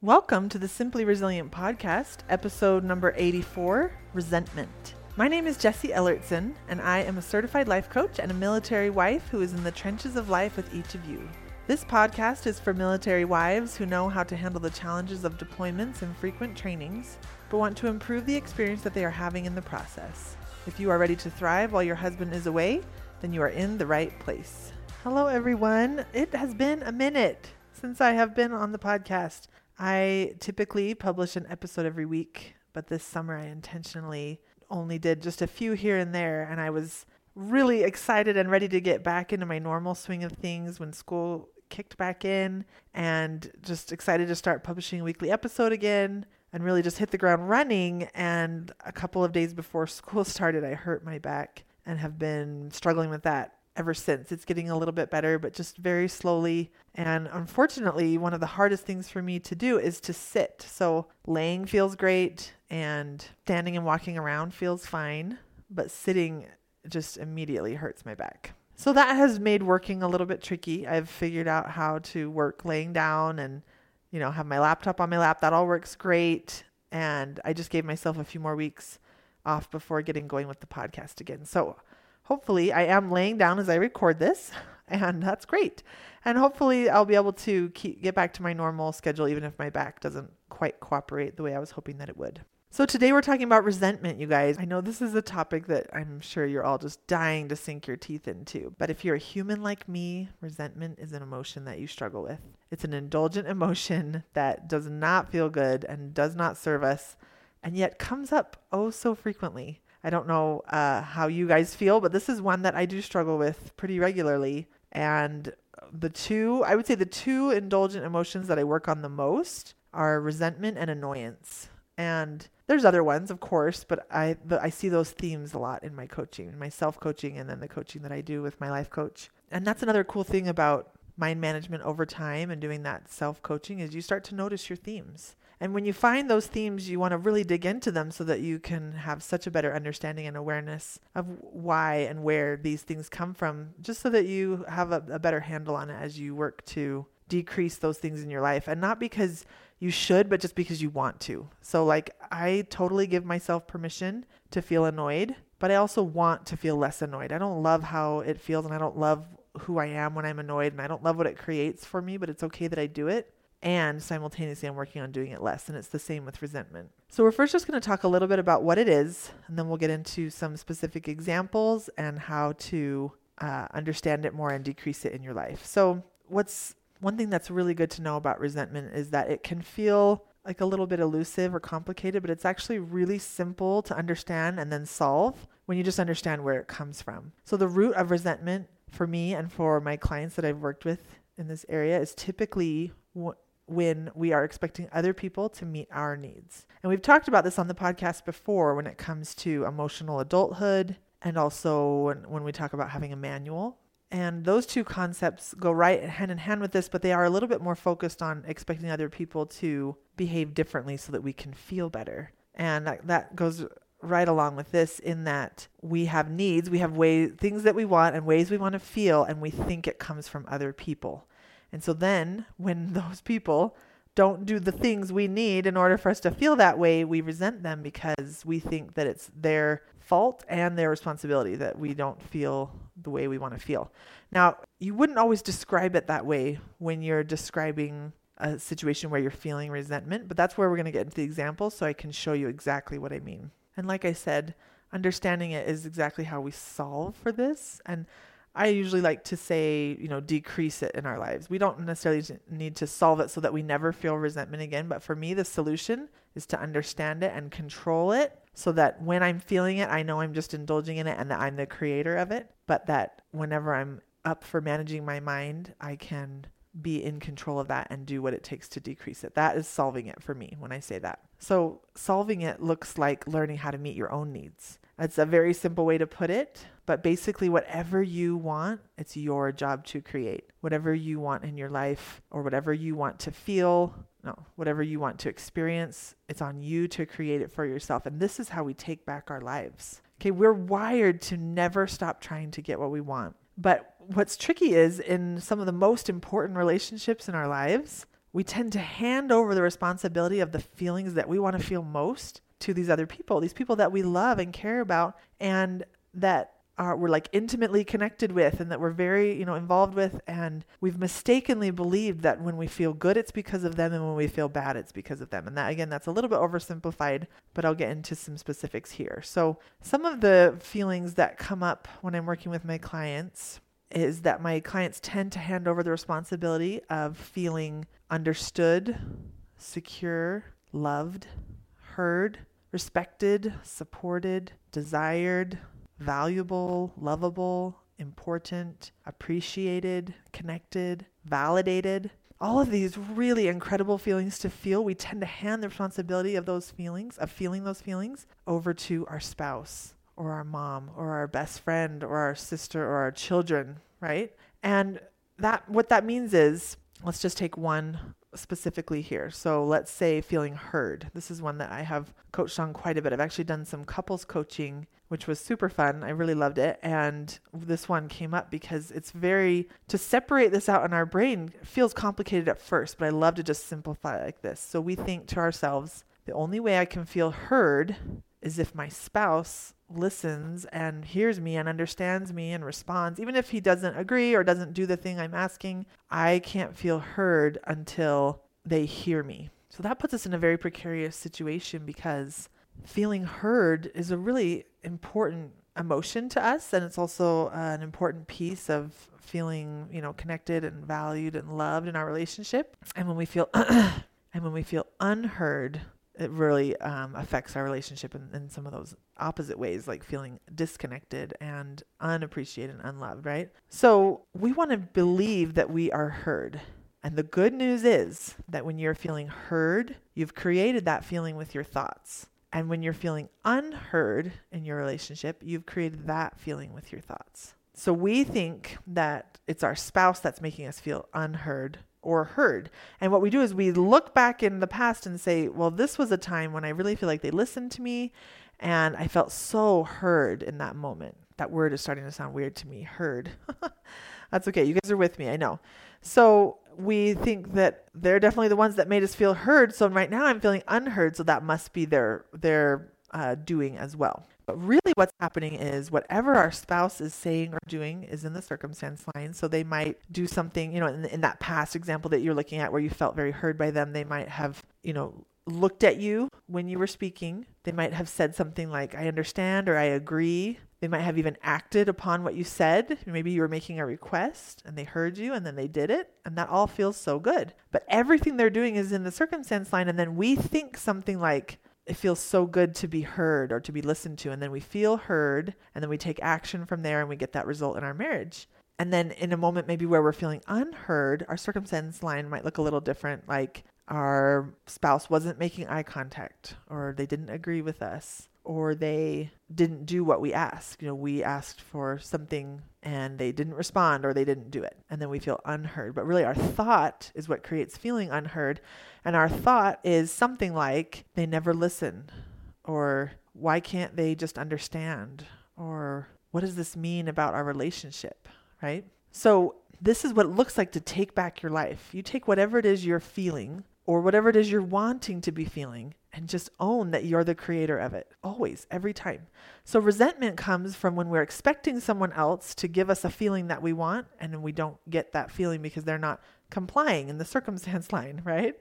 Welcome to the Simply Resilient podcast, episode number 84 Resentment. My name is Jessie Ellertson, and I am a certified life coach and a military wife who is in the trenches of life with each of you. This podcast is for military wives who know how to handle the challenges of deployments and frequent trainings, but want to improve the experience that they are having in the process. If you are ready to thrive while your husband is away, then you are in the right place. Hello, everyone. It has been a minute since I have been on the podcast. I typically publish an episode every week, but this summer I intentionally only did just a few here and there, and I was really excited and ready to get back into my normal swing of things when school kicked back in, and just excited to start publishing a weekly episode again and really just hit the ground running. And a couple of days before school started, I hurt my back and have been struggling with that ever since. It's getting a little bit better, but just very slowly. And unfortunately, one of the hardest things for me to do is to sit. So laying feels great, and standing and walking around feels fine, but sitting just immediately hurts my back. So that has made working a little bit tricky. I've figured out how to work laying down and, you know, have my laptop on my lap. That all works great. And I just gave myself a few more weeks off before getting going with the podcast again. So hopefully I am laying down as I record this, and that's great. And hopefully I'll be able to keep, get back to my normal schedule, even if my back doesn't quite cooperate the way I was hoping that it would. So today we're talking about resentment, you guys. I know this is a topic that I'm sure you're all just dying to sink your teeth into. But if you're a human like me, resentment is an emotion that you struggle with. It's an indulgent emotion that does not feel good and does not serve us, and yet comes up oh so frequently. I don't know uh, how you guys feel, but this is one that I do struggle with pretty regularly. And the two, I would say the two indulgent emotions that I work on the most are resentment and annoyance. And there's other ones, of course, but I but I see those themes a lot in my coaching, my self coaching, and then the coaching that I do with my life coach. And that's another cool thing about mind management over time and doing that self coaching is you start to notice your themes. And when you find those themes, you want to really dig into them so that you can have such a better understanding and awareness of why and where these things come from, just so that you have a, a better handle on it as you work to decrease those things in your life. And not because you should, but just because you want to. So, like, I totally give myself permission to feel annoyed, but I also want to feel less annoyed. I don't love how it feels and I don't love who I am when I'm annoyed and I don't love what it creates for me, but it's okay that I do it and simultaneously I'm working on doing it less. And it's the same with resentment. So we're first just going to talk a little bit about what it is, and then we'll get into some specific examples and how to uh, understand it more and decrease it in your life. So, what's one thing that's really good to know about resentment is that it can feel like a little bit elusive or complicated, but it's actually really simple to understand and then solve when you just understand where it comes from. So, the root of resentment for me and for my clients that I've worked with in this area is typically when we are expecting other people to meet our needs. And we've talked about this on the podcast before when it comes to emotional adulthood and also when, when we talk about having a manual. And those two concepts go right hand in hand with this, but they are a little bit more focused on expecting other people to behave differently so that we can feel better. And that, that goes right along with this in that we have needs, we have ways things that we want and ways we want to feel and we think it comes from other people. And so then when those people don't do the things we need in order for us to feel that way, we resent them because we think that it's their fault and their responsibility that we don't feel the way we want to feel. Now, you wouldn't always describe it that way when you're describing a situation where you're feeling resentment, but that's where we're going to get into the example so I can show you exactly what I mean. And like I said, understanding it is exactly how we solve for this. And I usually like to say, you know, decrease it in our lives. We don't necessarily need to solve it so that we never feel resentment again. But for me, the solution is to understand it and control it so that when I'm feeling it, I know I'm just indulging in it and that I'm the creator of it. But that whenever I'm up for managing my mind, I can be in control of that and do what it takes to decrease it. That is solving it for me when I say that. So, solving it looks like learning how to meet your own needs. That's a very simple way to put it, but basically, whatever you want, it's your job to create. Whatever you want in your life, or whatever you want to feel, no, whatever you want to experience, it's on you to create it for yourself. And this is how we take back our lives. Okay, we're wired to never stop trying to get what we want. But what's tricky is in some of the most important relationships in our lives, we tend to hand over the responsibility of the feelings that we want to feel most to these other people, these people that we love and care about, and that are we're like intimately connected with and that we're very you know involved with. And we've mistakenly believed that when we feel good it's because of them and when we feel bad it's because of them. And that again that's a little bit oversimplified but I'll get into some specifics here. So some of the feelings that come up when I'm working with my clients is that my clients tend to hand over the responsibility of feeling understood, secure, loved, heard, respected, supported, desired, valuable, lovable, important, appreciated, connected, validated. All of these really incredible feelings to feel, we tend to hand the responsibility of those feelings, of feeling those feelings, over to our spouse or our mom or our best friend or our sister or our children, right? And that what that means is let's just take one specifically here. So let's say feeling heard. This is one that I have coached on quite a bit. I've actually done some couples coaching, which was super fun. I really loved it. And this one came up because it's very, to separate this out in our brain feels complicated at first, but I love to just simplify like this. So we think to ourselves, the only way I can feel heard is if my spouse listens and hears me and understands me and responds, even if he doesn't agree or doesn't do the thing I'm asking, I can't feel heard until they hear me. So that puts us in a very precarious situation because feeling heard is a really important emotion to us and it's also uh, an important piece of feeling, you know, connected and valued and loved in our relationship. And when we feel and when we feel unheard, it really um, affects our relationship in, in some of those opposite ways, like feeling disconnected and unappreciated and unloved, right? So we want to believe that we are heard. And the good news is that when you're feeling heard, you've created that feeling with your thoughts. And when you're feeling unheard in your relationship, you've created that feeling with your thoughts. So we think that it's our spouse that's making us feel unheard or heard. And what we do is we look back in the past and say, well, this was a time when I really feel like they listened to me and I felt so heard in that moment. That word is starting to sound weird to me, heard. That's okay. You guys are with me, I know. So we think that they're definitely the ones that made us feel heard. So right now I'm feeling unheard. So that must be their their uh, doing as well. But really, what's happening is whatever our spouse is saying or doing is in the circumstance line. So they might do something, you know, in, in that past example that you're looking at where you felt very heard by them, they might have, you know, looked at you when you were speaking. They might have said something like, I understand or I agree. They might have even acted upon what you said. Maybe you were making a request and they heard you and then they did it. And that all feels so good. But everything they're doing is in the circumstance line. And then we think something like, it feels so good to be heard or to be listened to. And then we feel heard and then we take action from there and we get that result in our marriage. And then in a moment, maybe where we're feeling unheard, our circumstance line might look a little different. Like our spouse wasn't making eye contact or they didn't agree with us or they didn't do what we asked. You know, we asked for something and they didn't respond or they didn't do it. And then we feel unheard. But really, our thought is what creates feeling unheard. And our thought is something like, they never listen, or why can't they just understand, or what does this mean about our relationship, right? So, this is what it looks like to take back your life. You take whatever it is you're feeling, or whatever it is you're wanting to be feeling, and just own that you're the creator of it always, every time. So resentment comes from when we're expecting someone else to give us a feeling that we want and we don't get that feeling because they're not complying in the circumstance line, right?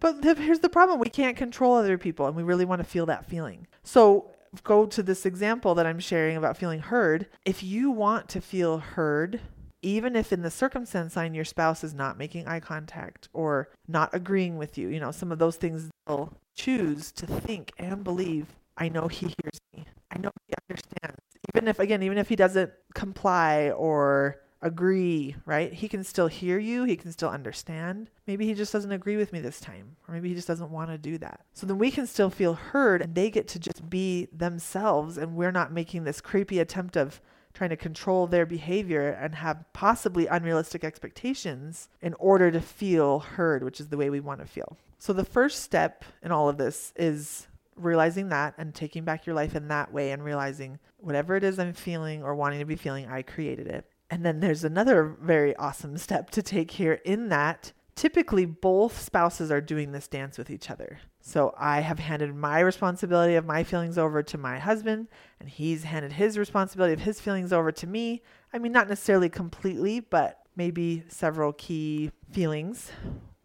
But here's the problem we can't control other people and we really want to feel that feeling. So go to this example that I'm sharing about feeling heard. If you want to feel heard, even if in the circumstance line your spouse is not making eye contact or not agreeing with you, you know, some of those things they'll choose to think and believe, I know he hears me. I know he understands. Even if, again, even if he doesn't comply or agree, right? He can still hear you. He can still understand. Maybe he just doesn't agree with me this time, or maybe he just doesn't want to do that. So then we can still feel heard and they get to just be themselves, and we're not making this creepy attempt of trying to control their behavior and have possibly unrealistic expectations in order to feel heard, which is the way we want to feel. So the first step in all of this is realizing that and taking back your life in that way and realizing whatever it is I'm feeling or wanting to be feeling, I created it. And then there's another very awesome step to take here in that typically both spouses are doing this dance with each other. So I have handed my responsibility of my feelings over to my husband, and he's handed his responsibility of his feelings over to me. I mean, not necessarily completely, but maybe several key feelings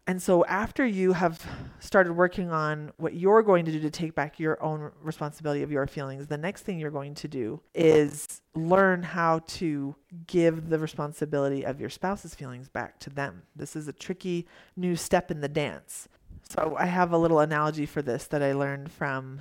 and so, after you have started working on what you're going to do to take back your own responsibility of your feelings, the next thing you're going to do is learn how to give the responsibility of your spouse's feelings back to them. This is a tricky new step in the dance. So, I have a little analogy for this that I learned from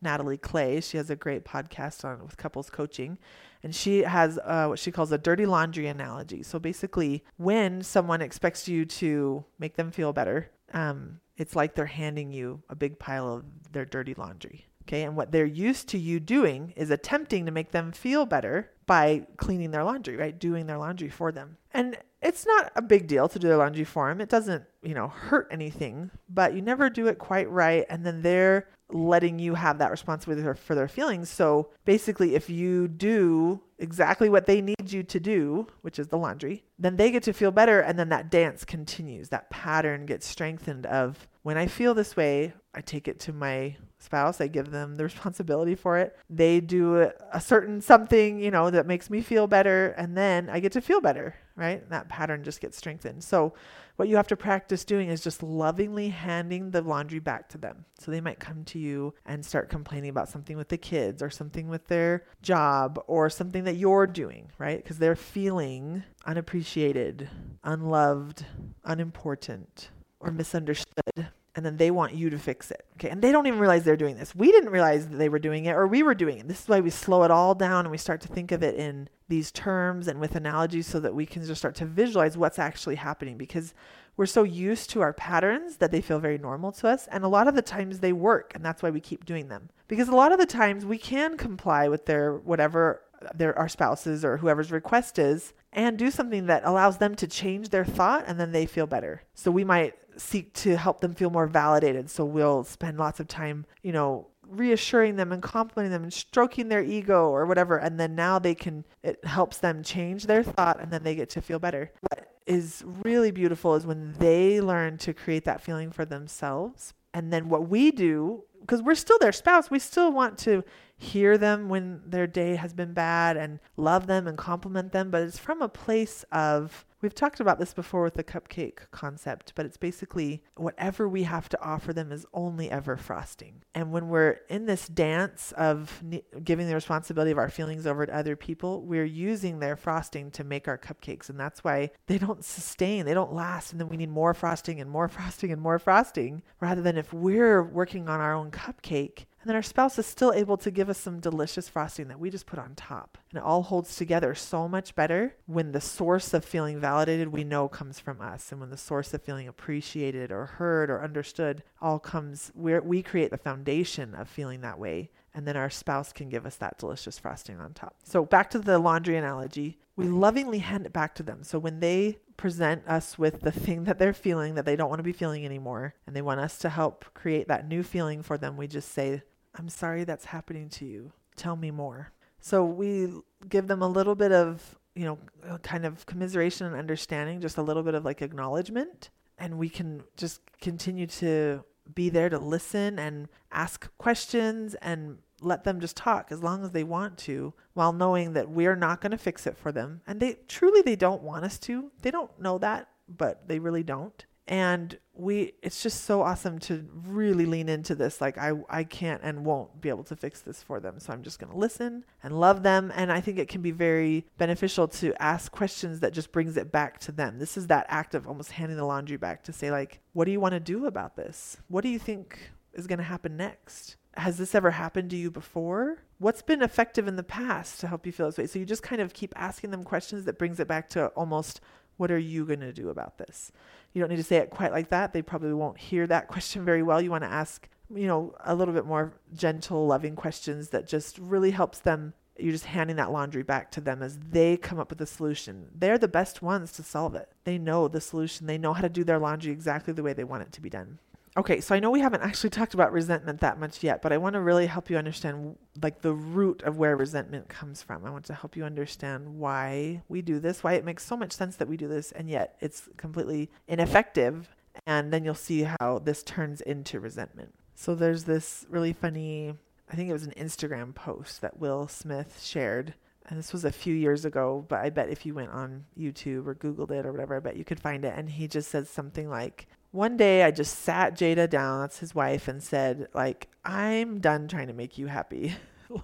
Natalie Clay. She has a great podcast on with couples coaching, and she has uh, what she calls a dirty laundry analogy. So basically, when someone expects you to make them feel better, um, it's like they're handing you a big pile of their dirty laundry. Okay, and what they're used to you doing is attempting to make them feel better by cleaning their laundry, right? Doing their laundry for them. And it's not a big deal to do their laundry for them. It doesn't, you know, hurt anything, but you never do it quite right. And then they're letting you have that responsibility for their feelings. So basically, if you do exactly what they need you to do, which is the laundry, then they get to feel better. And then that dance continues. That pattern gets strengthened of when I feel this way, I take it to my spouse. I give them the responsibility for it. They do a certain something, you know, that makes me feel better. And then I get to feel better, right? that pattern just gets strengthened. So what you have to practice doing is just lovingly handing the laundry back to them. So they might come to you and start complaining about something with the kids or something with their job or something that you're doing, right? Because they're feeling unappreciated, unloved, unimportant, or misunderstood and then they want you to fix it. Okay. And they don't even realize they're doing this. We didn't realize that they were doing it or we were doing it. This is why we slow it all down and we start to think of it in these terms and with analogies so that we can just start to visualize what's actually happening because we're so used to our patterns that they feel very normal to us. And a lot of the times they work and that's why we keep doing them. Because a lot of the times we can comply with their whatever their our spouses or whoever's request is and do something that allows them to change their thought and then they feel better. So we might seek to help them feel more validated. So we'll spend lots of time, you know, reassuring them and complimenting them and stroking their ego or whatever. And then now they can, it helps them change their thought and then they get to feel better. What is really beautiful is when they learn to create that feeling for themselves. And then what we do, because we're still their spouse, we still want to hear them when their day has been bad and love them and compliment them, but it's from a place of We've talked about this before with the cupcake concept, but it's basically whatever we have to offer them is only ever frosting. And when we're in this dance of giving the responsibility of our feelings over to other people, we're using their frosting to make our cupcakes. And that's why they don't sustain, they don't last. And then we need more frosting and more frosting and more frosting, rather than if we're working on our own cupcake and then our spouse is still able to give us some delicious frosting that we just put on top. And it all holds together so much better when the source of feeling validated we know comes from us. And when the source of feeling appreciated or heard or understood all comes, where we create the foundation of feeling that way. And then our spouse can give us that delicious frosting on top. So back to the laundry analogy, we lovingly hand it back to them. So when they present us with the thing that they're feeling that they don't want to be feeling anymore, and they want us to help create that new feeling for them, we just say, I'm sorry that's happening to you. Tell me more. So we give them a little bit of, you know, uh, kind of commiseration and understanding, just a little bit of like acknowledgement. And we can just continue to be there to listen and ask questions and let them just talk as long as they want to while knowing that we're not going to fix it for them. And they truly they don't want us to. They don't know that but they really don't. And we it's just so awesome to really lean into this like i i can't and won't be able to fix this for them. So i'm just going to listen and love them. And i think it can be very beneficial to ask questions that just brings it back to them. This is that act of almost handing the laundry back to say like what do you want to do about this? What do you think is going to happen next has this ever happened to you before what's been effective in the past to help you feel this way so you just kind of keep asking them questions that brings it back to almost what are you going to do about this? You don't need to say it quite like that. They probably won't hear that question very well. You want to ask, you know, a little bit more gentle, loving questions that just really helps them. You're just handing that laundry back to them as they come up with a solution. They're the best ones to solve it. They know the solution. They know how to do their laundry exactly the way they want it to be done. Okay, so I know we haven't actually talked about resentment that much yet, but I want to really help you understand like the root of where resentment comes from. I want to help you understand why we do this, why it makes so much sense that we do this and yet it's completely ineffective, and then you'll see how this turns into resentment. So there's this really funny I think it was an Instagram post that Will Smith shared. And this was a few years ago, but I bet if you went on YouTube or Googled it or whatever, I bet you could find it. And he just says something like, One day I just sat Jada down, that's his wife, and said, like, I'm done trying to make you happy.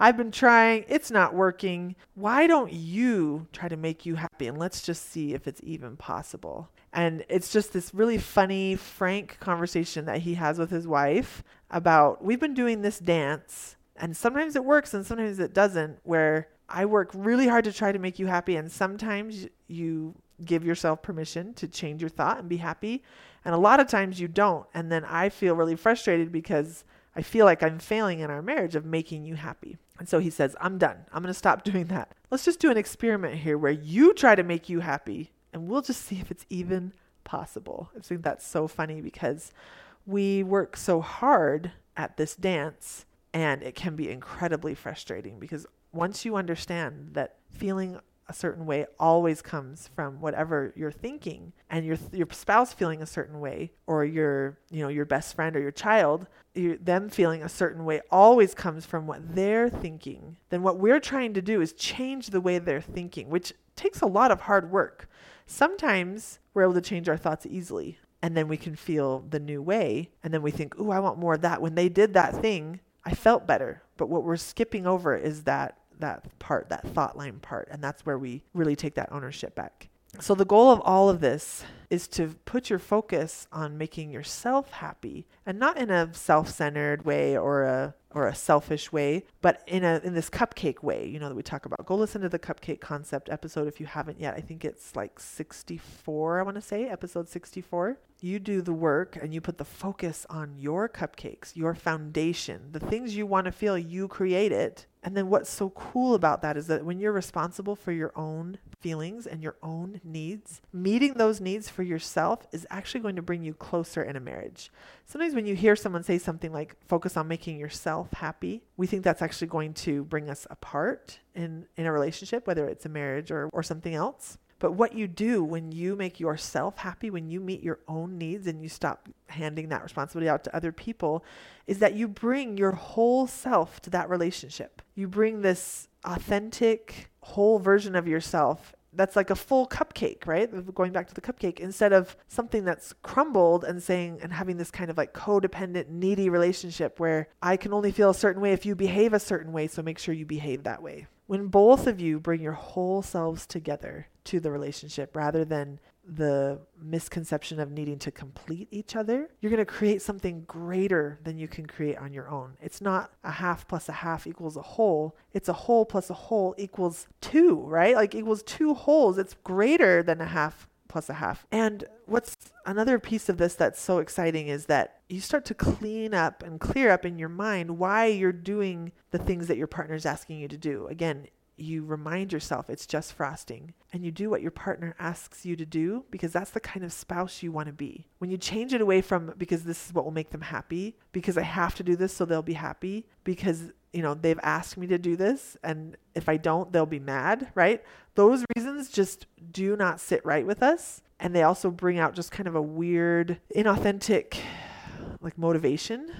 I've been trying, it's not working. Why don't you try to make you happy? And let's just see if it's even possible. And it's just this really funny, frank conversation that he has with his wife about we've been doing this dance, and sometimes it works and sometimes it doesn't, where I work really hard to try to make you happy, and sometimes you give yourself permission to change your thought and be happy. And a lot of times you don't. And then I feel really frustrated because I feel like I'm failing in our marriage of making you happy. And so he says, I'm done. I'm going to stop doing that. Let's just do an experiment here where you try to make you happy and we'll just see if it's even possible. I think that's so funny because we work so hard at this dance and it can be incredibly frustrating because once you understand that feeling a certain way always comes from whatever you're thinking and your your spouse feeling a certain way or your you know your best friend or your child them feeling a certain way always comes from what they're thinking then what we're trying to do is change the way they're thinking which takes a lot of hard work Sometimes we're able to change our thoughts easily and then we can feel the new way and then we think, "Ooh, I want more of that." When they did that thing, I felt better. But what we're skipping over is that that part, that thought line part, and that's where we really take that ownership back. So, the goal of all of this is to put your focus on making yourself happy and not in a self centered way or a or a selfish way, but in a in this cupcake way, you know that we talk about. Go listen to the cupcake concept episode if you haven't yet. I think it's like 64, I want to say, episode 64 you do the work and you put the focus on your cupcakes, your foundation, the things you want to feel, you create it. And then what's so cool about that is that when you're responsible for your own feelings and your own needs, meeting those needs for yourself is actually going to bring you closer in a marriage. Sometimes when you hear someone say something like focus on making yourself happy, we think that's actually going to bring us apart in, in a relationship, whether it's a marriage or, or something else. But what you do when you make yourself happy, when you meet your own needs and you stop handing that responsibility out to other people, is that you bring your whole self to that relationship. You bring this authentic, whole version of yourself that's like a full cupcake, right? Going back to the cupcake, instead of something that's crumbled and saying and having this kind of like codependent, needy relationship where I can only feel a certain way if you behave a certain way, so make sure you behave that way. When both of you bring your whole selves together to the relationship rather than the misconception of needing to complete each other, you're going to create something greater than you can create on your own. It's not a half plus a half equals a whole. It's a whole plus a whole equals two, right? Like equals two wholes. It's greater than a half plus a half. And what's another piece of this that's so exciting is that you start to clean up and clear up in your mind why you're doing the things that your partner is asking you to do. Again, you remind yourself it's just frosting and you do what your partner asks you to do because that's the kind of spouse you want to be. When you change it away from because this is what will make them happy, because I have to do this so they'll be happy, because you know, they've asked me to do this and if I don't, they'll be mad, right? Those reasons just do not sit right with us and they also bring out just kind of a weird, inauthentic like motivation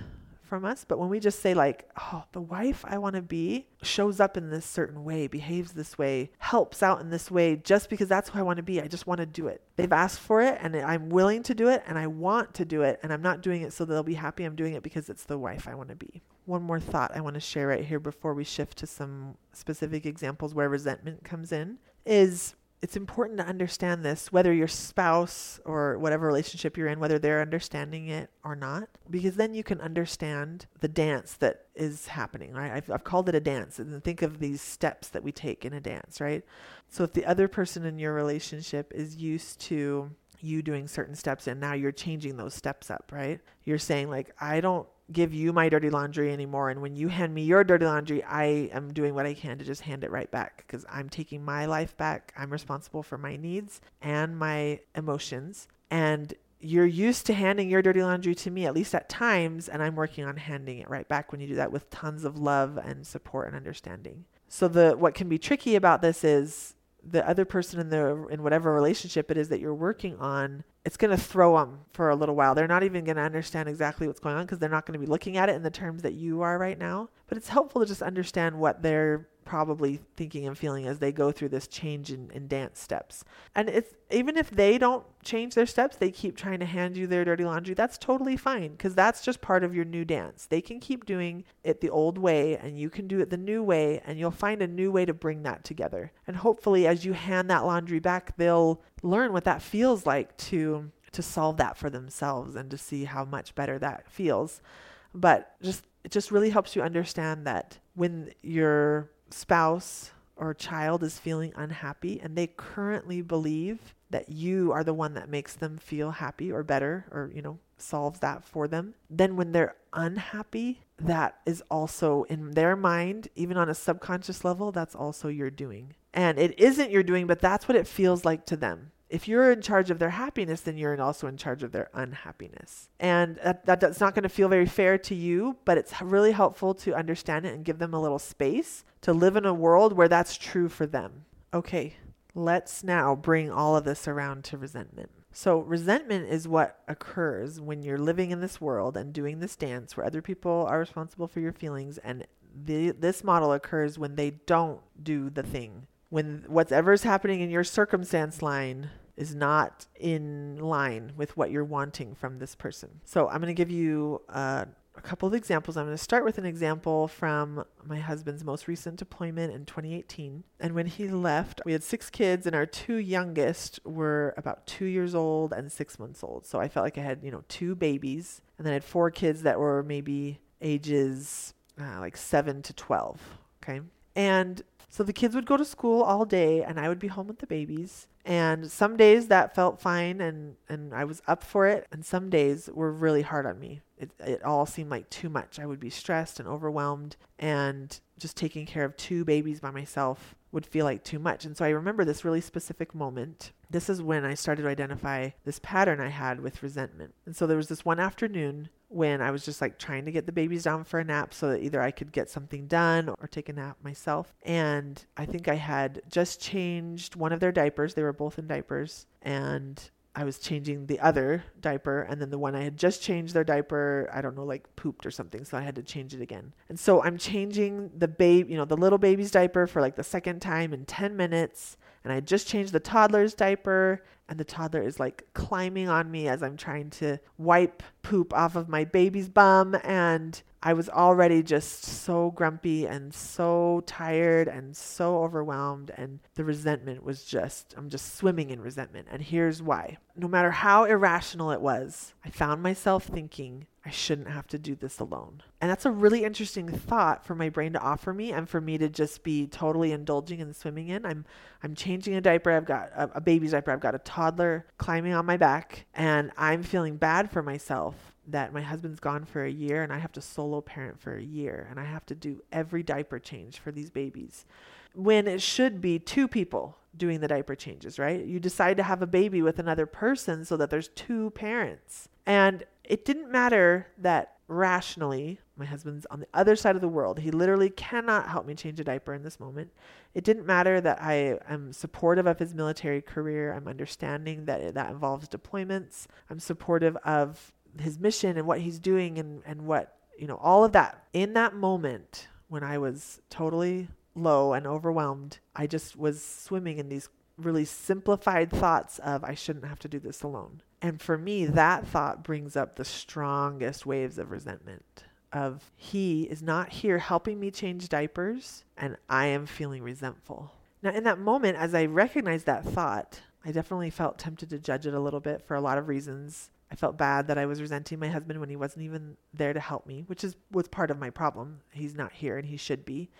from us. But when we just say, like, oh, the wife I want to be shows up in this certain way, behaves this way, helps out in this way, just because that's who I want to be, I just want to do it. They've asked for it and I'm willing to do it and I want to do it. And I'm not doing it so they'll be happy. I'm doing it because it's the wife I want to be. One more thought I want to share right here before we shift to some specific examples where resentment comes in is it's important to understand this, whether your spouse or whatever relationship you're in, whether they're understanding it or not, because then you can understand the dance that is happening, right? I've, I've called it a dance, and think of these steps that we take in a dance, right? So if the other person in your relationship is used to you doing certain steps and now you're changing those steps up, right? You're saying, like, I don't give you my dirty laundry anymore. And when you hand me your dirty laundry, I am doing what I can to just hand it right back because I'm taking my life back. I'm responsible for my needs and my emotions. And you're used to handing your dirty laundry to me, at least at times, and I'm working on handing it right back when you do that with tons of love and support and understanding. So the what can be tricky about this is the other person in the in whatever relationship it is that you're working on it's going to throw them for a little while. They're not even going to understand exactly what's going on because they're not going to be looking at it in the terms that you are right now. But it's helpful to just understand what they're probably thinking and feeling as they go through this change in, in dance steps. And it's even if they don't change their steps, they keep trying to hand you their dirty laundry. That's totally fine because that's just part of your new dance. They can keep doing it the old way and you can do it the new way and you'll find a new way to bring that together. And hopefully as you hand that laundry back, they'll learn what that feels like to to solve that for themselves and to see how much better that feels. But just it just really helps you understand that when you're spouse or child is feeling unhappy and they currently believe that you are the one that makes them feel happy or better or you know solves that for them then when they're unhappy that is also in their mind even on a subconscious level that's also your doing. And it isn't your doing but that's what it feels like to them if you're in charge of their happiness, then you're also in charge of their unhappiness. And that, that that's not going to feel very fair to you, but it's really helpful to understand it and give them a little space to live in a world where that's true for them. Okay, let's now bring all of this around to resentment. So, resentment is what occurs when you're living in this world and doing this dance where other people are responsible for your feelings. And the, this model occurs when they don't do the thing. When whatever's happening in your circumstance line is not in line with what you're wanting from this person. So I'm going to give you uh, a couple of examples. I'm going to start with an example from my husband's most recent deployment in 2018. And when he left, we had six kids, and our two youngest were about two years old and six months old. So I felt like I had, you know, two babies, and then I had four kids that were maybe ages uh, like seven to 12. Okay. And so the kids would go to school all day, and I would be home with the babies. And some days that felt fine and, and I was up for it. And some days were really hard on me. It, it all seemed like too much. I would be stressed and overwhelmed. And just taking care of two babies by myself would feel like too much. And so I remember this really specific moment. This is when I started to identify this pattern I had with resentment. And so there was this one afternoon when I was just like trying to get the babies down for a nap so that either I could get something done or take a nap myself. And I think I had just changed one of their diapers. They were both in diapers. And I was changing the other diaper, and then the one I had just changed their diaper, I don't know, like pooped or something, so I had to change it again. And so I'm changing the babe, you know, the little baby's diaper for like the second time in 10 minutes, and I just changed the toddler's diaper, and the toddler is like climbing on me as I'm trying to wipe poop off of my baby's bum, and I was already just so grumpy and so tired and so overwhelmed. And the resentment was just, I'm just swimming in resentment. And here's why. No matter how irrational it was, I found myself thinking, I shouldn't have to do this alone. And that's a really interesting thought for my brain to offer me and for me to just be totally indulging and swimming in. I'm I'm changing a diaper. I've got a, a baby's diaper. I've got a toddler climbing on my back and I'm feeling bad for myself that my husband's gone for a year and I have to solo parent for a year and I have to do every diaper change for these babies. When it should be two people doing the diaper changes, right? You decide to have a baby with another person so that there's two parents. And it didn't matter that rationally, my husband's on the other side of the world. He literally cannot help me change a diaper in this moment. It didn't matter that I am supportive of his military career. I'm understanding that that involves deployments. I'm supportive of his mission and what he's doing and, and what, you know, all of that. In that moment when I was totally low and overwhelmed, I just was swimming in these really simplified thoughts of I shouldn't have to do this alone. And for me, that thought brings up the strongest waves of resentment of he is not here helping me change diapers and I am feeling resentful. Now in that moment as I recognized that thought, I definitely felt tempted to judge it a little bit for a lot of reasons. I felt bad that I was resenting my husband when he wasn't even there to help me, which is was part of my problem. He's not here and he should be.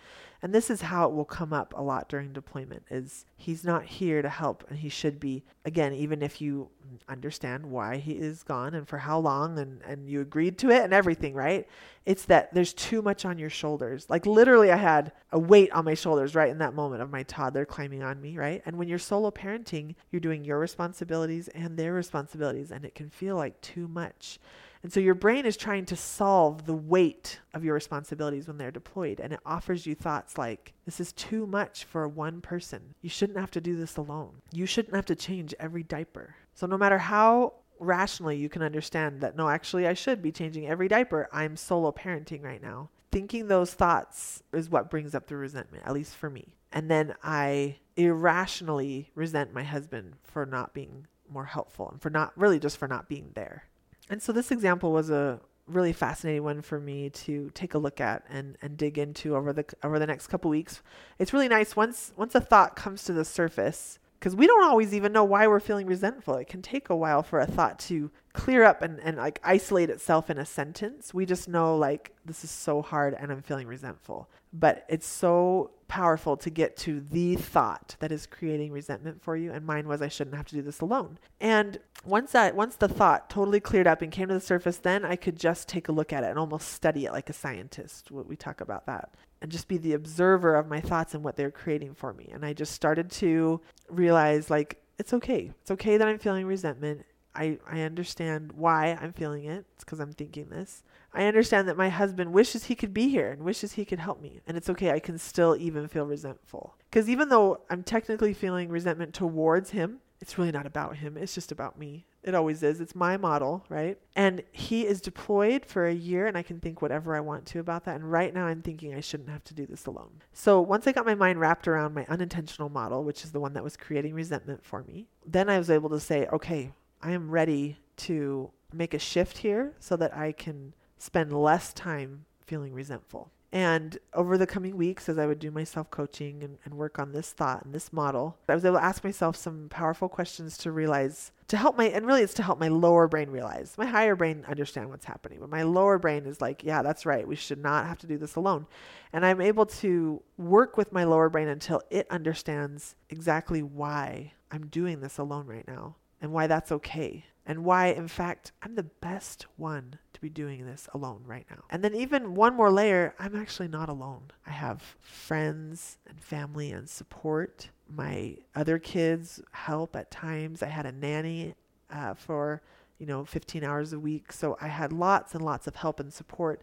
And this is how it will come up a lot during deployment is he's not here to help and he should be again even if you understand why he is gone and for how long and and you agreed to it and everything, right? It's that there's too much on your shoulders. Like literally I had a weight on my shoulders right in that moment of my toddler climbing on me, right? And when you're solo parenting, you're doing your responsibilities and their responsibilities and it can feel like too much. And so your brain is trying to solve the weight of your responsibilities when they're deployed. And it offers you thoughts like, this is too much for one person. You shouldn't have to do this alone. You shouldn't have to change every diaper. So no matter how rationally you can understand that, no, actually, I should be changing every diaper, I'm solo parenting right now. Thinking those thoughts is what brings up the resentment, at least for me. And then I irrationally resent my husband for not being more helpful and for not really just for not being there. And so this example was a really fascinating one for me to take a look at and, and dig into over the over the next couple weeks. It's really nice once once a thought comes to the surface because we don't always even know why we're feeling resentful. It can take a while for a thought to clear up and, and like isolate itself in a sentence. We just know like this is so hard and I'm feeling resentful. But it's so powerful to get to the thought that is creating resentment for you. And mine was I shouldn't have to do this alone. And once that once the thought totally cleared up and came to the surface, then I could just take a look at it and almost study it like a scientist. We talk about that and just be the observer of my thoughts and what they're creating for me. And I just started to realize like it's okay. It's okay that I'm feeling resentment. I, I understand why I'm feeling it. It's because I'm thinking this. I understand that my husband wishes he could be here and wishes he could help me. And it's okay. I can still even feel resentful. Because even though I'm technically feeling resentment towards him, it's really not about him. It's just about me. It always is. It's my model, right? And he is deployed for a year, and I can think whatever I want to about that. And right now, I'm thinking I shouldn't have to do this alone. So once I got my mind wrapped around my unintentional model, which is the one that was creating resentment for me, then I was able to say, okay, I am ready to make a shift here so that I can spend less time feeling resentful. And over the coming weeks, as I would do my self coaching and, and, work on this thought and this model, I was able to ask myself some powerful questions to realize, to help my, and really it's to help my lower brain realize. My higher brain understand what's happening, but my lower brain is like, yeah, that's right. We should not have to do this alone. And I'm able to work with my lower brain until it understands exactly why I'm doing this alone right now and why that's okay and why, in fact, I'm the best one to be doing this alone right now. And then, even one more layer, I'm actually not alone. I have friends and family and support. My other kids help at times. I had a nanny uh, for, you know, 15 hours a week. So I had lots and lots of help and support.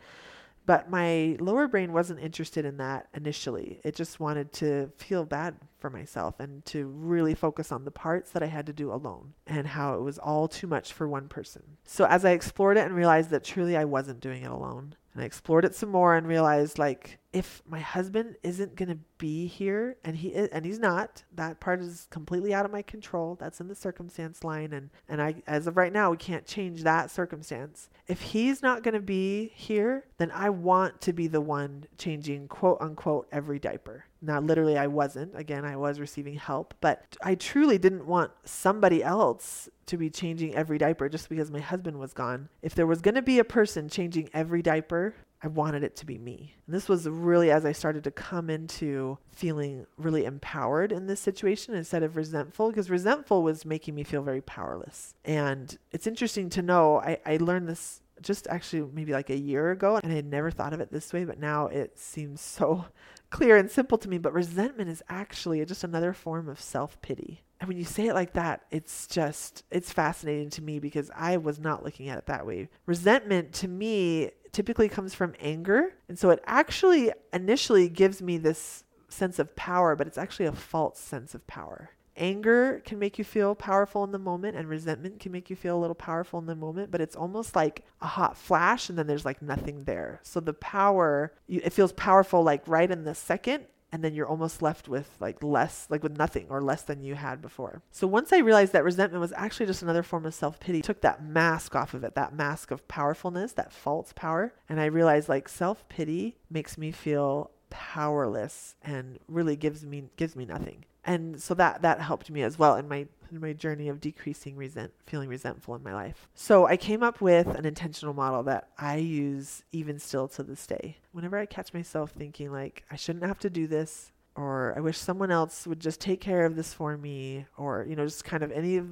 But my lower brain wasn't interested in that initially. It just wanted to feel bad for myself and to really focus on the parts that I had to do alone and how it was all too much for one person. So as I explored it and realized that truly I wasn't doing it alone, and I explored it some more and realized like if my husband isn't going to be here and he is, and he's not, that part is completely out of my control. That's in the circumstance line and and I as of right now we can't change that circumstance. If he's not going to be here, then I want to be the one changing quote unquote every diaper. Now, literally, I wasn't. Again, I was receiving help, but I truly didn't want somebody else to be changing every diaper just because my husband was gone. If there was going to be a person changing every diaper, I wanted it to be me. And this was really as I started to come into feeling really empowered in this situation instead of resentful, because resentful was making me feel very powerless. And it's interesting to know, I, I learned this just actually maybe like a year ago, and I had never thought of it this way, but now it seems so clear and simple to me. But resentment is actually just another form of self pity. And when you say it like that, it's just, it's fascinating to me because I was not looking at it that way. Resentment to me typically comes from anger. And so it actually initially gives me this sense of power, but it's actually a false sense of power. Anger can make you feel powerful in the moment, and resentment can make you feel a little powerful in the moment, but it's almost like a hot flash, and then there's like nothing there. So the power, it feels powerful like right in the second, and then you're almost left with like less, like with nothing or less than you had before. So once I realized that resentment was actually just another form of self pity, took that mask off of it, that mask of powerfulness, that false power, and I realized like self pity makes me feel powerless and really gives me gives me nothing. And so that that helped me as well in my in my journey of decreasing resent feeling resentful in my life. So I came up with an intentional model that I use even still to this day. Whenever I catch myself thinking like I shouldn't have to do this or I wish someone else would just take care of this for me or you know just kind of any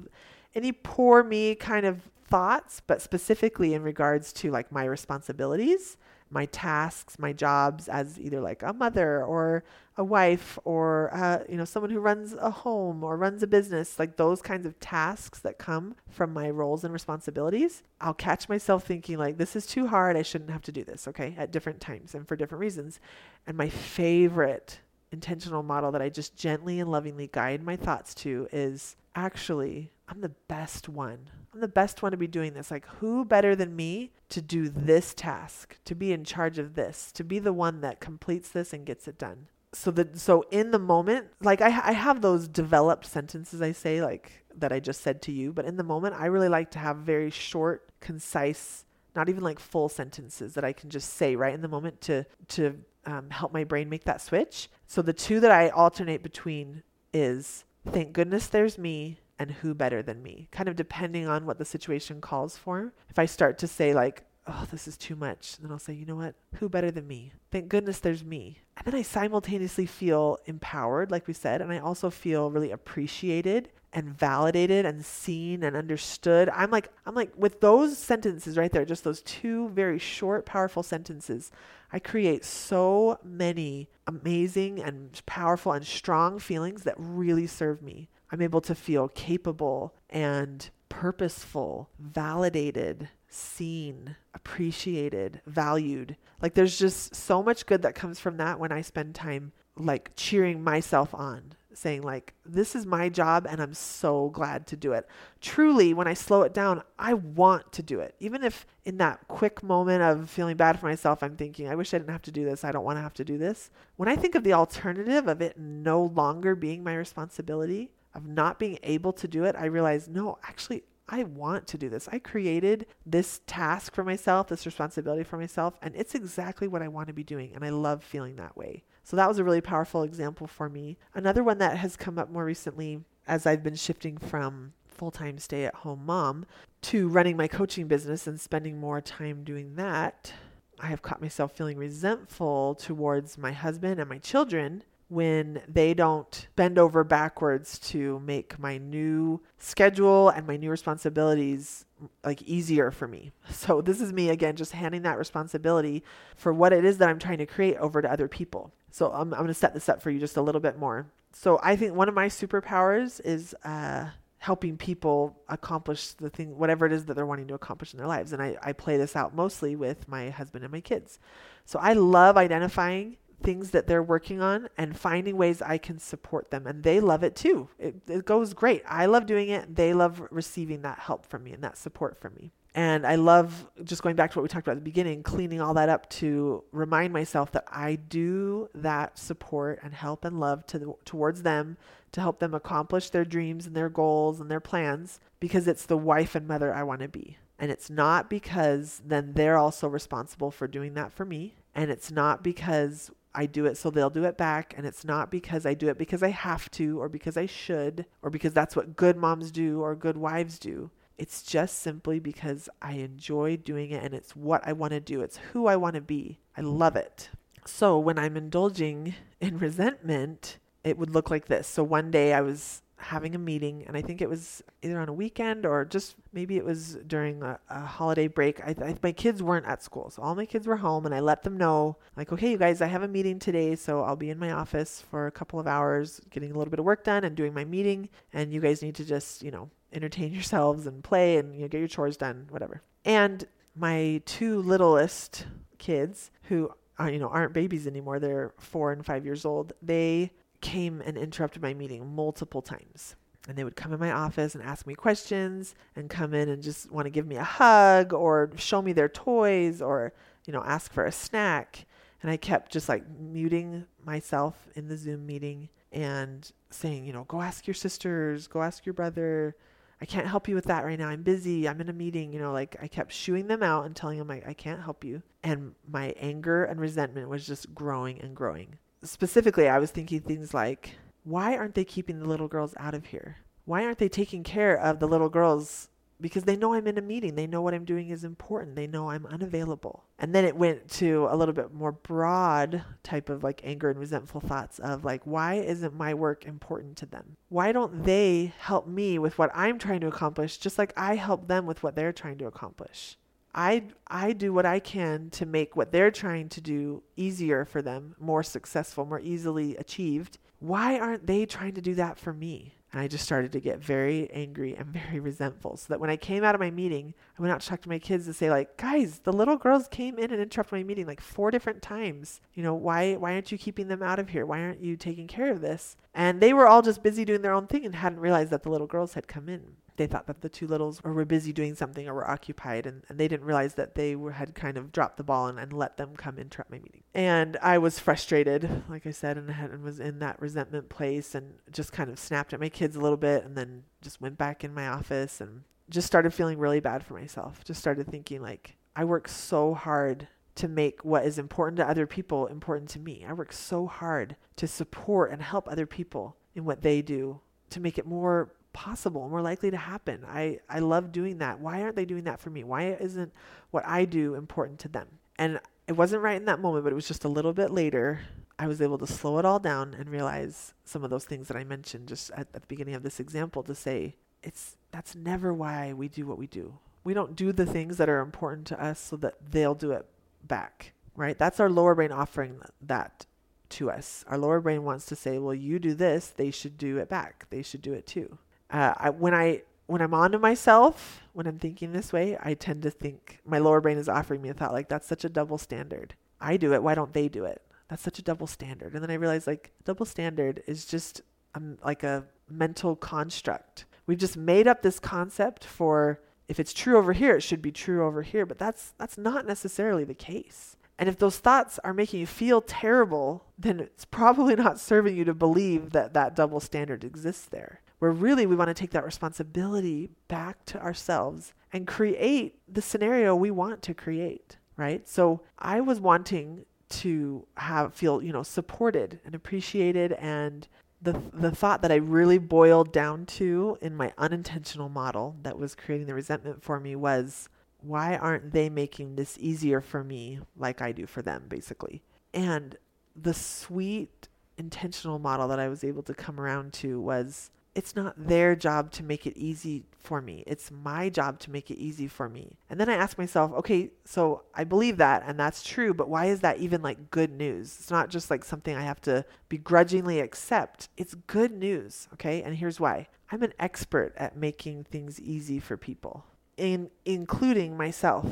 any poor me kind of thoughts, but specifically in regards to like my responsibilities, my tasks, my jobs as either like a mother or a wife or uh, you know someone who runs a home or runs a business, like those kinds of tasks that come from my roles and responsibilities. I'll catch myself thinking like this is too hard. I shouldn't have to do this. Okay, at different times and for different reasons. And my favorite intentional model that I just gently and lovingly guide my thoughts to is actually I'm the best one. I'm the best one to be doing this. Like, who better than me to do this task, to be in charge of this, to be the one that completes this and gets it done? So that so in the moment, like I I have those developed sentences I say like that I just said to you, but in the moment I really like to have very short, concise, not even like full sentences that I can just say right in the moment to to um, help my brain make that switch. So the two that I alternate between is thank goodness there's me and who better than me, kind of depending on what the situation calls for. If I start to say, like, oh, this is too much, then I'll say, you know what? Who better than me? Thank goodness there's me. And then I simultaneously feel empowered, like we said, and I also feel really appreciated and validated and seen and understood. I'm like I'm like with those sentences right there, just those two very short powerful sentences, I create so many amazing and powerful and strong feelings that really serve me. I'm able to feel capable and purposeful, validated, seen, appreciated, valued. Like there's just so much good that comes from that when I spend time like cheering myself on, saying like this is my job and I'm so glad to do it. Truly, when I slow it down, I want to do it. Even if in that quick moment of feeling bad for myself, I'm thinking, I wish I didn't have to do this. I don't want to have to do this. When I think of the alternative of it no longer being my responsibility, of not being able to do it, I realized, no, actually, I want to do this. I created this task for myself, this responsibility for myself, and it's exactly what I want to be doing. And I love feeling that way. So that was a really powerful example for me. Another one that has come up more recently as I've been shifting from full time stay at home mom to running my coaching business and spending more time doing that. I have caught myself feeling resentful towards my husband and my children when they don't bend over backwards to make my new schedule and my new responsibilities like easier for me. So this is me again just handing that responsibility for what it is that I'm trying to create over to other people. So I'm, I'm going to set this up for you just a little bit more. So I think one of my superpowers is uh, helping people accomplish the thing, whatever it is that they're wanting to accomplish in their lives. And I, I play this out mostly with my husband and my kids. So I love identifying things that they're working on and finding ways I can support them. And they love it too. It, it goes great. I love doing it. They love receiving that help from me and that support from me. And I love just going back to what we talked about at the beginning, cleaning all that up to remind myself that I do that support and help and love to the, towards them to help them accomplish their dreams and their goals and their plans because it's the wife and mother I want to be. And it's not because then they're also responsible for doing that for me. And it's not because I do it so they'll do it back. And it's not because I do it because I have to or because I should or because that's what good moms do or good wives do. It's just simply because I enjoy doing it and it's what I want to do. It's who I want to be. I love it. So when I'm indulging in resentment, it would look like this. So one day I was having a meeting, and I think it was either on a weekend or just maybe it was during a, a holiday break. I, I, my kids weren't at school, so all my kids were home, and I let them know, like, okay, you guys, I have a meeting today, so I'll be in my office for a couple of hours, getting a little bit of work done and doing my meeting, and you guys need to just, you know, entertain yourselves and play and you know, get your chores done, whatever. And my two littlest kids, who are, you know aren't babies anymore, they're four and five years old. They came and interrupted my meeting multiple times. And they would come in my office and ask me questions and come in and just want to give me a hug or show me their toys or, you know, ask for a snack. And I kept just like muting myself in the Zoom meeting and saying, you know, go ask your sisters, go ask your brother. I can't help you with that right now. I'm busy. I'm in a meeting. You know, like I kept shooing them out and telling them, I, I can't help you. And my anger and resentment was just growing and growing specifically, I was thinking things like, why aren't they keeping the little girls out of here? Why aren't they taking care of the little girls? Because they know I'm in a meeting. They know what I'm doing is important. They know I'm unavailable. And then it went to a little bit more broad type of like anger and resentful thoughts of like, why isn't my work important to them? Why don't they help me with what I'm trying to accomplish just like I help them with what they're trying to accomplish? I I do what I can to make what they're trying to do easier for them, more successful, more easily achieved. Why aren't they trying to do that for me? And I just started to get very angry and very resentful. So that when I came out of my meeting, I went out to talk to my kids to say, like, guys, the little girls came in and interrupted my meeting like four different times. You know, why why aren't you keeping them out of here? Why aren't you taking care of this? And they were all just busy doing their own thing and hadn't realized that the little girls had come in they thought that the two littles were busy doing something or were occupied and, and they didn't realize that they were, had kind of dropped the ball and, and let them come interrupt my meeting and i was frustrated like i said and, had, and was in that resentment place and just kind of snapped at my kids a little bit and then just went back in my office and just started feeling really bad for myself just started thinking like i work so hard to make what is important to other people important to me. I work so hard to support and help other people in what they do to make it more possible, more likely to happen. I, I love doing that. Why aren't they doing that for me? Why isn't what I do important to them? And it wasn't right in that moment, but it was just a little bit later. I was able to slow it all down and realize some of those things that I mentioned just at, at the beginning of this example to say, it's that's never why we do what we do. We don't do the things that are important to us so that they'll do it back, right? That's our lower brain offering that to us. Our lower brain wants to say, well, you do this, they should do it back. They should do it too uh, I, when I when I'm on to myself, when I'm thinking this way, I tend to think my lower brain is offering me a thought like that's such a double standard. I do it, why don't they do it? That's such a double standard. And then I realize like double standard is just um, like a mental construct. We've just made up this concept for if it's true over here, it should be true over here, but that's that's not necessarily the case. And if those thoughts are making you feel terrible, then it's probably not serving you to believe that that double standard exists there where really we want to take that responsibility back to ourselves and create the scenario we want to create, right? So I was wanting to have feel, you know, supported and appreciated and the the thought that I really boiled down to in my unintentional model that was creating the resentment for me was why aren't they making this easier for me like I do for them basically. And the sweet intentional model that I was able to come around to was it's not their job to make it easy for me. It's my job to make it easy for me. And then I ask myself, okay, so I believe that and that's true, but why is that even like good news? It's not just like something I have to begrudgingly accept. It's good news, okay? And here's why. I'm an expert at making things easy for people, in including myself.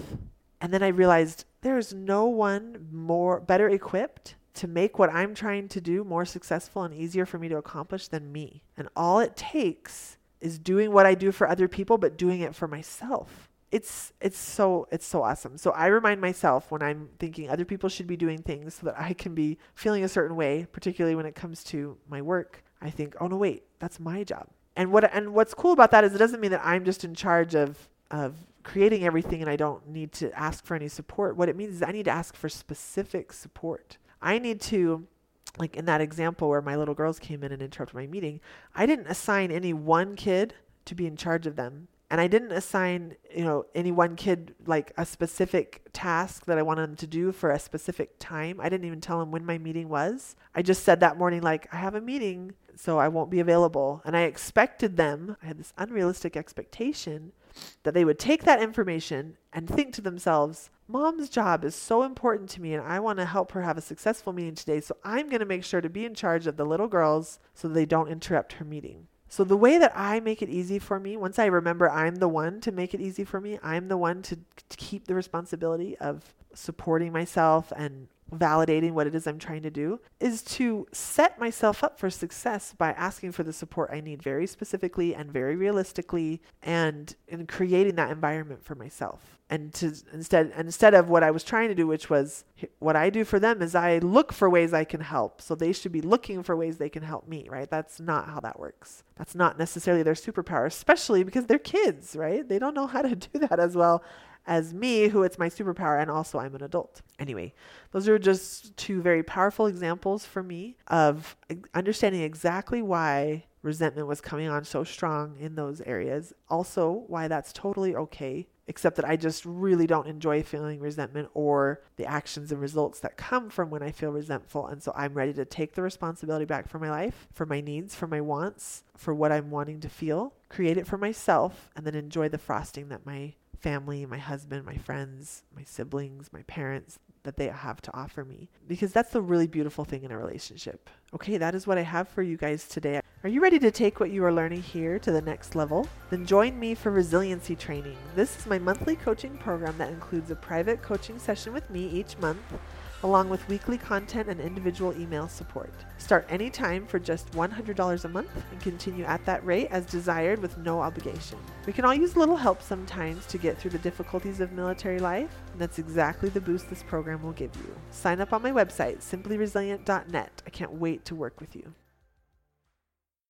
And then I realized there's no one more better equipped to make what I'm trying to do more successful and easier for me to accomplish than me. And all it takes is doing what I do for other people but doing it for myself. It's it's so it's so awesome. So I remind myself when I'm thinking other people should be doing things so that I can be feeling a certain way, particularly when it comes to my work. I think, "Oh no, wait, that's my job." And what and what's cool about that is it doesn't mean that I'm just in charge of of creating everything and I don't need to ask for any support. What it means is I need to ask for specific support. I need to like in that example where my little girls came in and interrupted my meeting, I didn't assign any one kid to be in charge of them. And I didn't assign, you know, any one kid like a specific task that I wanted them to do for a specific time. I didn't even tell them when my meeting was. I just said that morning, like, I have a meeting, so I won't be available. And I expected them, I had this unrealistic expectation that they would take that information and think to themselves, Mom's job is so important to me, and I want to help her have a successful meeting today. So I'm going to make sure to be in charge of the little girls so they don't interrupt her meeting. So, the way that I make it easy for me, once I remember I'm the one to make it easy for me, I'm the one to, to keep the responsibility of supporting myself and validating what it is I'm trying to do is to set myself up for success by asking for the support I need very specifically and very realistically and in creating that environment for myself. And to instead instead of what I was trying to do which was what I do for them is I look for ways I can help. So they should be looking for ways they can help me, right? That's not how that works. That's not necessarily their superpower, especially because they're kids, right? They don't know how to do that as well as me, who it's my superpower, and also I'm an adult. Anyway, those are just two very powerful examples for me of understanding exactly why resentment was coming on so strong in those areas. Also, why that's totally okay, except that I just really don't enjoy feeling resentment or the actions and results that come from when I feel resentful. And so I'm ready to take the responsibility back for my life, for my needs, for my wants, for what I'm wanting to feel, create it for myself, and then enjoy the frosting that my family, my husband, my friends, my siblings, my parents, that they have to offer me. Because that's the really beautiful thing in a relationship. Okay, that is what I have for you guys today. Are you ready to take what you are learning here to the next level? Then join me for resiliency training. This is my monthly coaching program that includes a private coaching session with me each month along with weekly content and individual email support. Start anytime for just $100 a month and continue at that rate as desired with no obligation. We can all use a little help sometimes to get through the difficulties of military life, and that's exactly the boost this program will give you. Sign up on my website, simplyresilient.net. I can't wait to work with you.